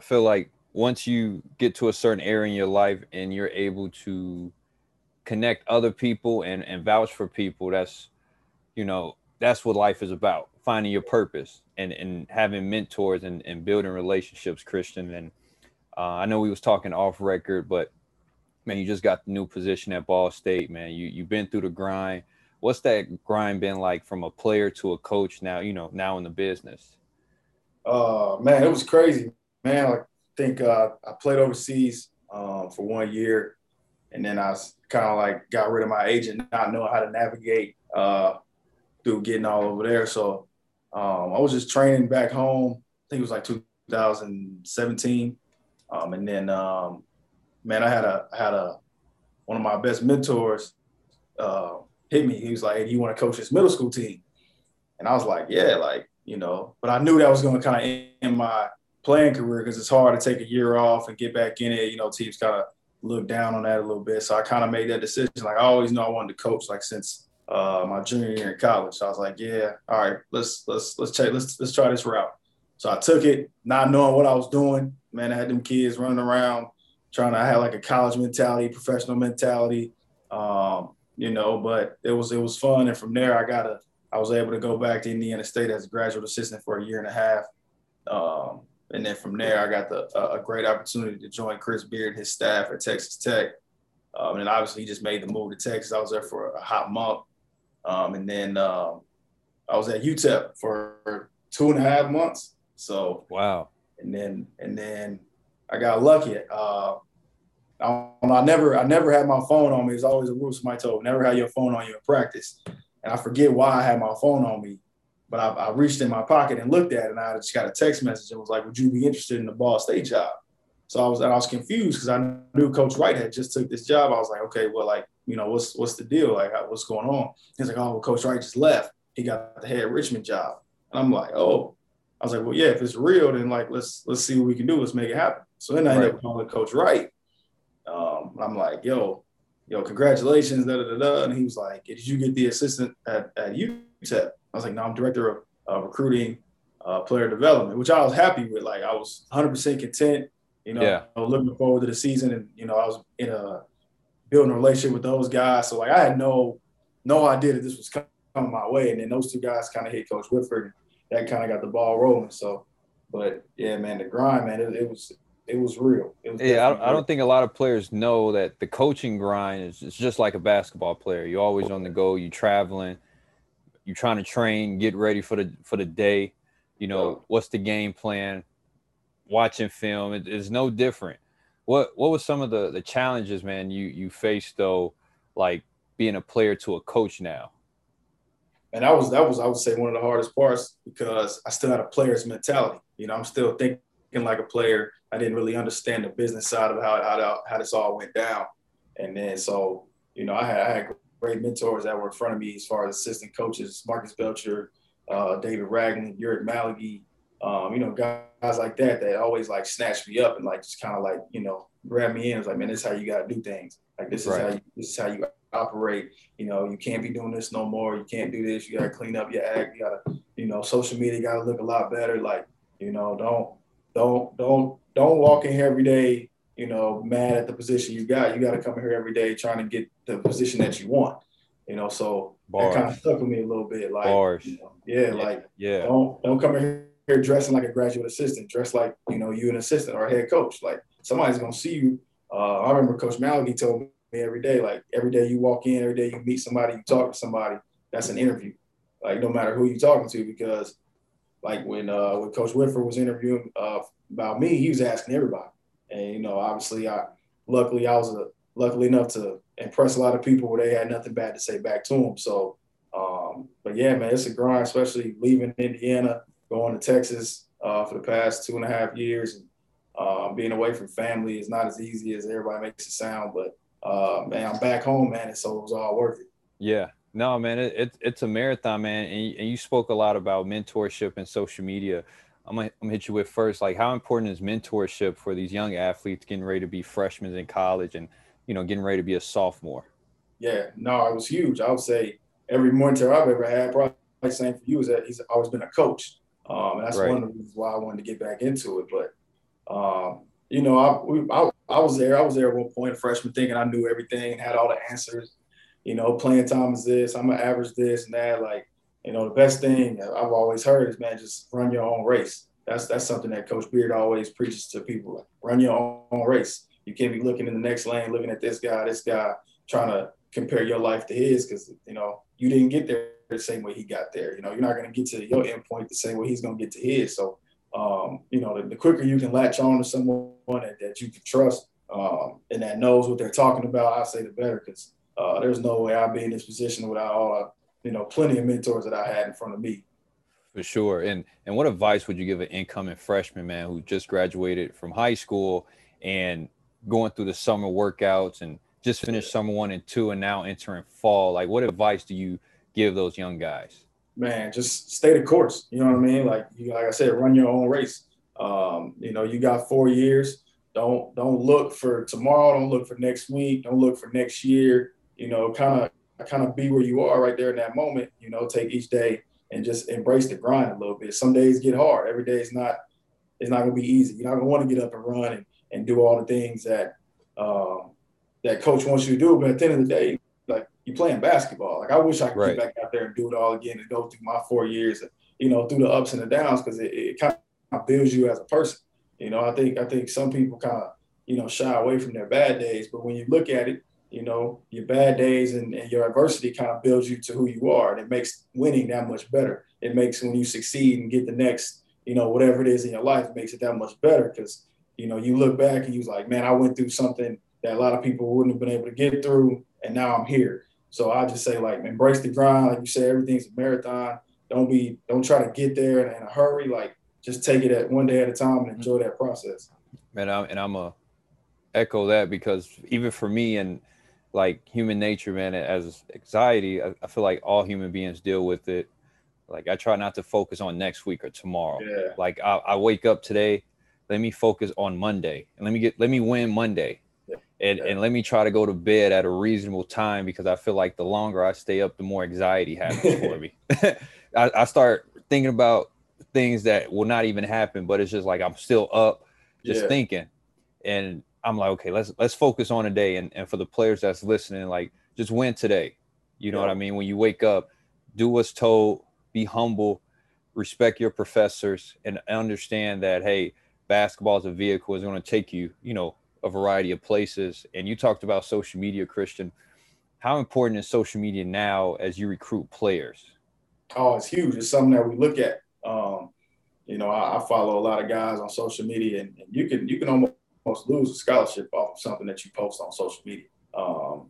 I feel like once you get to a certain area in your life and you're able to connect other people and, and vouch for people, that's, you know, that's what life is about finding your purpose and, and having mentors and, and building relationships, Khristian. And uh, I know we was talking off record, but man, you just got the new position at Ball State, man. You, you've been through the grind. What's that grind been like from a player to a coach now, you know, now in the business? Uh, man, it was crazy, man. I think uh, I played overseas um, for one year, and then I kind of like got rid of my agent, not knowing how to navigate uh, through getting all over there. So um, I was just training back home. I think it was like 2017, um, and then um, man, I had a I had a one of my best mentors uh, hit me. He was like, "Hey, do you want to coach this middle school team?" And I was like, "Yeah, like you know." But I knew that was going to kind of end my playing career because it's hard to take a year off and get back in it. You know, teams kind of look down on that a little bit. So I kind of made that decision. Like I always know I wanted to coach, like since uh, my junior year in college. So I was like, yeah, all right, let's let's let's check, let's let's try this route. So I took it, not knowing what I was doing. Man, I had them kids running around trying to have like a college mentality, professional mentality. Um, you know, but it was it was fun. And from there I got a I was able to go back to Indiana State as a graduate assistant for a year and a half. Um, and then from there, I got the, a great opportunity to join Chris Beard, and his staff at Texas Tech. Um, and obviously, he just made the move to Texas. I was there for a hot month. Um, and then um, I was at UTEP for two and a half months. So, wow. And then, and then I got lucky. Uh, I, I, never, I never had my phone on me. It's always a rule somebody told never have your phone on you in practice. And I forget why I had my phone on me but I, I, reached in my pocket and looked at it, and I just got a text message and was like, "Would you be interested in the Ball State job?" So I was, I was confused because I knew Coach Wright had just took this job. I was like, "Okay, well, like, you know, what's what's the deal? Like, what's going on?" He's like, "Oh, well, Coach Wright just left. He got the head Richmond job." And I'm like, "Oh." I was like, "Well, yeah, if it's real, then like, let's let's see what we can do. Let's make it happen." So then I ended up calling Coach Wright. Um, I'm like, "Yo, yo, congratulations!" Da, da, da, da. And he was like, "Did you get the assistant at at UTEP?" I was like, no, I'm director of uh, recruiting, uh, player development, which I was happy with. Like I was 100% content. You know, yeah. I was looking forward to the season, and you know, I was in a building a relationship with those guys. So like, I had no no idea that this was coming my way, and then those two guys kind of hit Coach Whitford. That kind of got the ball rolling. So, but yeah, man, the grind, man, it, it was it was real. It was yeah, I don't, I don't, think a lot of players know that the coaching grind is it's just like a basketball player. You're always on the go. You're traveling you're trying to train, get ready for the for the day. You know, what's the game plan? Watching film, it, it's no different. What what was some of the the challenges, man, you you faced though, like being a player to a coach now? And that was that was I would say one of the hardest parts because I still had a player's mentality. You know, I'm still thinking like a player. I didn't really understand the business side of how how, how this all went down. And then so, you know, I had, I had great mentors that were in front of me as far as assistant coaches, Marcus Belcher, uh, David Ragland, Ulric Maligi, um, you know, guys like that that always like snatched me up and like just kind of like, you know, grab me in. It's like, man, this is how you gotta do things. Like this is right. how you, this is how you operate. You know, you can't be doing this no more. You can't do this. You gotta clean up your act. You gotta, you know, social media gotta look a lot better. Like, you know, don't don't don't don't walk in here every day you know, mad at the position you got. You got to come here every day trying to get the position that you want. You know, so Bars. that kind of stuck with me a little bit. Like, you know, yeah, yeah, like yeah, don't don't come in here dressing like a graduate assistant. Dress like you know you an assistant or a head coach. Like somebody's gonna see you. Uh, I remember Coach Maligi told me every day, like every day you walk in, every day you meet somebody, you talk to somebody, that's an interview. Like no matter who you're talking to, because like when uh, when Coach Whitford was interviewing uh, about me, he was asking everybody. And you know, obviously, I luckily I was a, luckily enough to impress a lot of people where they had nothing bad to say back to them. So, um, but yeah, man, it's a grind, especially leaving Indiana, going to Texas uh, for the past two and a half years, and uh, being away from family is not as easy as everybody makes it sound. But uh, man, I'm back home, man, and so it was all worth it. Yeah, no, man, it, it, it's a marathon, man. And and you spoke a lot about mentorship and social media. I'm gonna, I'm gonna hit you with first, like how important is mentorship for these young athletes getting ready to be freshmen in college and you know getting ready to be a sophomore? Yeah, no, it was huge. I would say every mentor I've ever had, probably same for you, is that he's always been a coach, um, and that's right. one of the reasons why I wanted to get back into it. But um, you know, I, we, I, I was there. I was there at one point, a freshman, thinking I knew everything and had all the answers. You know, playing time is this. I'm gonna average this and that. Like, you know, the best thing I've always heard is, man, just run your own race. That's that's something that Coach Beard always preaches to people. Like, run your own race. You can't be looking in the next lane, looking at this guy, this guy, trying to compare your life to his because you know you didn't get there the same way he got there. You know, you're not going to get to your endpoint the same way he's going to get to his. So, um, you know, the, the, quicker you can latch on to someone that, that you can trust um, and that knows what they're talking about, I say the better because uh, there's no way I'd be in this position without all, you know, plenty of mentors that I had in front of me. For sure. And and what advice would you give an incoming freshman man who just graduated from high school and going through the summer workouts and just finished summer one and two and now entering fall? Like, what advice do you give those young guys? Man, just stay the course. You know what I mean? Like, you, like I said, run your own race. Um, you know, you got four years. Don't don't look for tomorrow. Don't look for next week. Don't look for next year. You know, kind of kind of be where you are right there in that moment. You know, take each day and just embrace the grind a little bit. Some days get hard. Every day is not it's not gonna be easy. You're not gonna want to get up and run and, and do all the things that um, that coach wants you to do. But at the end of the day, like you're playing basketball. Like I wish I could right. get back out there and do it all again and go through my four years, you know, through the ups and the downs because it, it kind of builds you as a person. You know, I think I think some people kind of you know shy away from their bad days, but when you look at it, you know, your bad days and, and your adversity kind of builds you to who you are, and it makes winning that much better. It makes when you succeed and get the next, you know, whatever it is in your life, it makes it that much better because you know you look back and you're like, man, I went through something that a lot of people wouldn't have been able to get through, and now I'm here. So I just say like embrace the grind. Like you said, everything's a marathon. Don't be don't try to get there in, in a hurry. Like just take it at one day at a time and enjoy that process. Man, I'm, and I'm a echo that because even for me and like human nature, man, as anxiety, I, I, feel like all human beings deal with it. Like I try not to focus on next week or tomorrow. Yeah. Like I, I wake up today, let me focus on Monday and let me get let me win Monday and yeah. and let me try to go to bed at a reasonable time because I feel like the longer I stay up, the more anxiety happens for me. I, I, start thinking about things that will not even happen, but it's just like I'm still up, just thinking, and I'm like, okay, let's let's focus on a day. And and for the players that's listening, like just win today. You know yeah. what I mean? When you wake up, do what's told, be humble, respect your professors, and understand that hey, basketball is a vehicle is going to take you, you know, a variety of places. And you talked about social media, Khristian. How important is social media now as you recruit players? Oh, it's huge. It's something that we look at. Um, you know, I, I, follow a lot of guys on social media, and, and, you can you can almost lose a scholarship off of something that you post on social media. Um,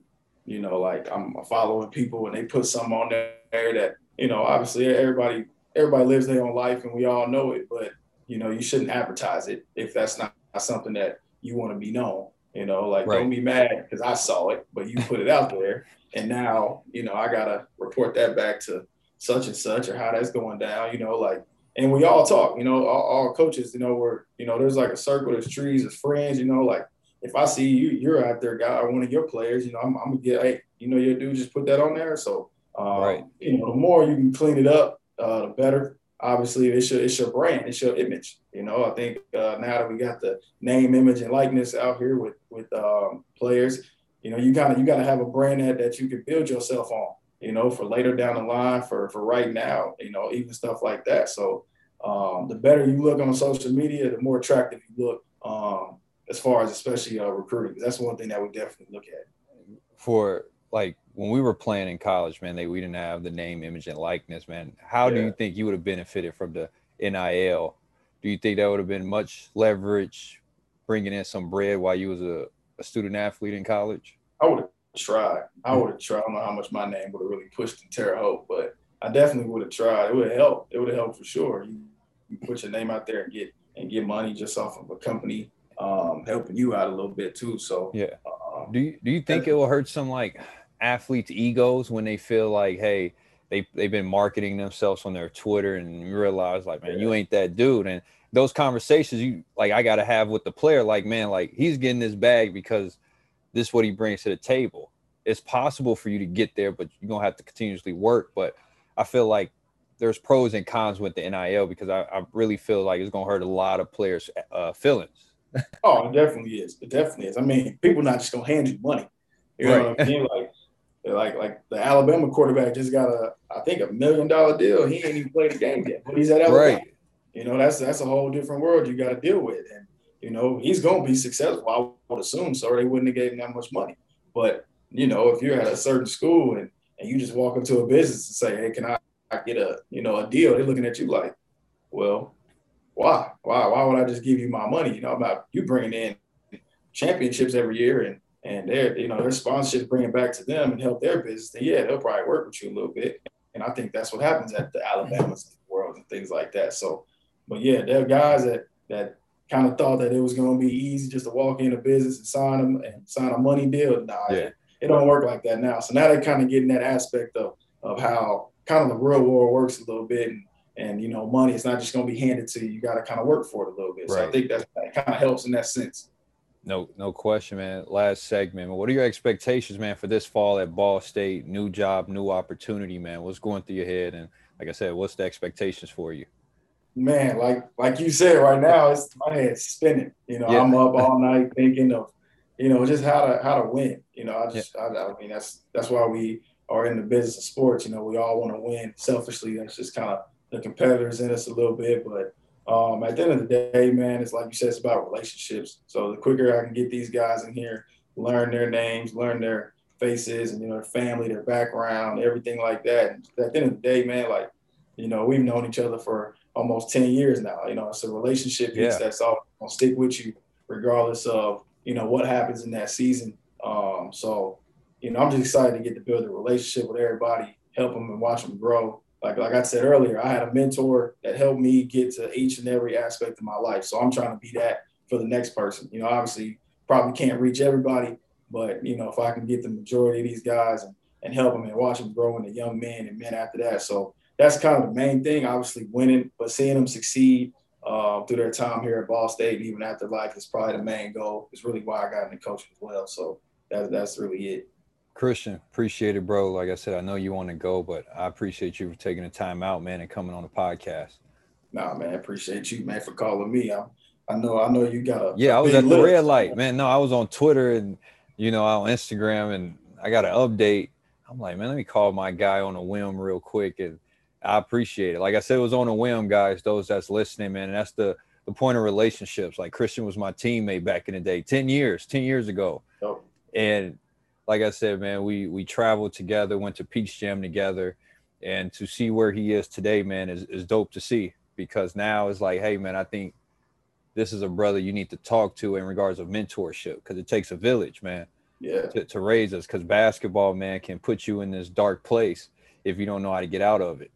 you know, like I'm following people, and they put something on there that you know, obviously everybody everybody lives their own life, and we all know it. But you know, you shouldn't advertise it if that's not something that you want to be known. You know, like right. don't be mad because I saw it, but you put it out there, and now you know I gotta report that back to such and such or how that's going down. You know, like and we all talk. You know, all, all coaches. You know, we're you know there's like a circle. There's trees. There's friends. You know, like if I see you, you're out there, guy, or one of your players. You know, I'm, I'm gonna get hey, you know, your dude just put that on there. So, um, right. you know, the more you can clean it up, uh, the better obviously it's your it's your brand, it's your image. You know, I think uh, now that we got the name, image, and likeness out here with with um, players, you know, you gotta you gotta have a brand that, that you can build yourself on. You know, for later down the line, for for right now, you know, even stuff like that. So um, the better you look on social media, the more attractive you look. Um, as far as especially uh, recruiting, that's one thing that we definitely look at. For like when we were playing in college, man, they we didn't have the name, image, and likeness, man. How yeah. do you think you would have benefited from the NIL? Do you think that would have been much leverage, bringing in some bread while you was a, a student athlete in college? I would have tried. I would have tried. I don't know how much my name would have really pushed in Terre Haute, but I definitely would have tried. It would have helped. It would have helped for sure. You, you, put your name out there and get and get money just off of a company um, helping you out a little bit too. So yeah. Um, do you do you think it will hurt some like athletes' egos when they feel like, hey, they they've been marketing themselves on their Twitter and realize like, man, yeah. you ain't that dude. And those conversations you like I gotta have with the player, like, man, like he's getting this bag because this is what he brings to the table. It's possible for you to get there, but you're gonna have to continuously work. But I feel like there's pros and cons with the NIL because I, I really feel like it's gonna hurt a lot of players' uh, feelings. oh, it definitely is. It definitely is. I mean, people not just gonna hand you money. You know right. what I mean? Like, like, like the Alabama quarterback just got a, I think, a million dollar deal. He ain't even played the game yet, but he's at Alabama. Right. You know, that's that's a whole different world you got to deal with, and you know he's gonna be successful. I would assume so. They wouldn't have gave him that much money. But you know, if you're at a certain school and and you just walk into a business and say, "Hey, can I, I get a you know a deal?" They're looking at you like, "Well, why? Why? Why would I just give you my money? You know, about you bringing in championships every year and and their you know their sponsorships bring it back to them and help their business. Then yeah, they'll probably work with you a little bit. And I think that's what happens at the Alabamas world and things like that. So, but yeah, there are guys that that kind of thought that it was going to be easy just to walk into business and sign them and sign a money deal. Nah, yeah. it, it don't work like that now. So now they're kind of getting that aspect of of how kind of the real world works a little bit and and you know money it's not just going to be handed to you. You got to kind of work for it a little bit. Right. so i think that kind of helps in that sense. No no question man. Last segment what are your expectations man for this fall at ball state? New job new opportunity man. What's going through your head? And like i said what's the expectations for you man like like you said right now it's my head's spinning you know yeah. i'm up all night thinking of you know just how to how to win you know i just yeah. I, I mean that's that's why we are in the business of sports you know we all want to win selfishly that's just kind of the competitors in us a little bit. But um, at the end of the day, man, it's like you said, it's about relationships. So the quicker I can get these guys in here, learn their names, learn their faces, and you know their family, their background, everything like that. And at the end of the day, man, like you know we've known each other for almost ten years now. You know, it's a relationship piece yeah. that's all gonna stick with you, regardless of you know what happens in that season. Um, so you know, I'm just excited to get to build a relationship with everybody, help them and watch them grow like like I said earlier, I had a mentor that helped me get to each and every aspect of my life. So I'm trying to be that for the next person. You know, obviously probably can't reach everybody, but you know, if I can get the majority of these guys and, and help them and watch them grow into young men and men after that. So that's kind of the main thing, obviously winning, but seeing them succeed uh, through their time here at Ball State and even after life is probably the main goal. It's really why I got into coaching as well. So that, that's really it. Khristian, appreciate it, bro. Like I said, I know you want to go, but I appreciate you for taking the time out, man, and coming on the podcast. Nah, man, appreciate you, man, for calling me. I, I know, I know you got a yeah. I was at the list. red light, man. No, I was on Twitter and you know on Instagram, and I got an update. I'm like, man, let me call my guy on a whim real quick, and I appreciate it. Like I said, it was on a whim, guys. Those that's listening, man. And that's the the point of relationships. Like Khristian was my teammate back in the day, ten years, ten years ago, oh. and like I said, man, we we traveled together, went to Peach Jam together, and to see where he is today, man, is, is dope to see because now it's like, hey, man, I think this is a brother you need to talk to in regards of mentorship because it takes a village, man, yeah, to, to raise us. Because basketball, man, can put you in this dark place if you don't know how to get out of it.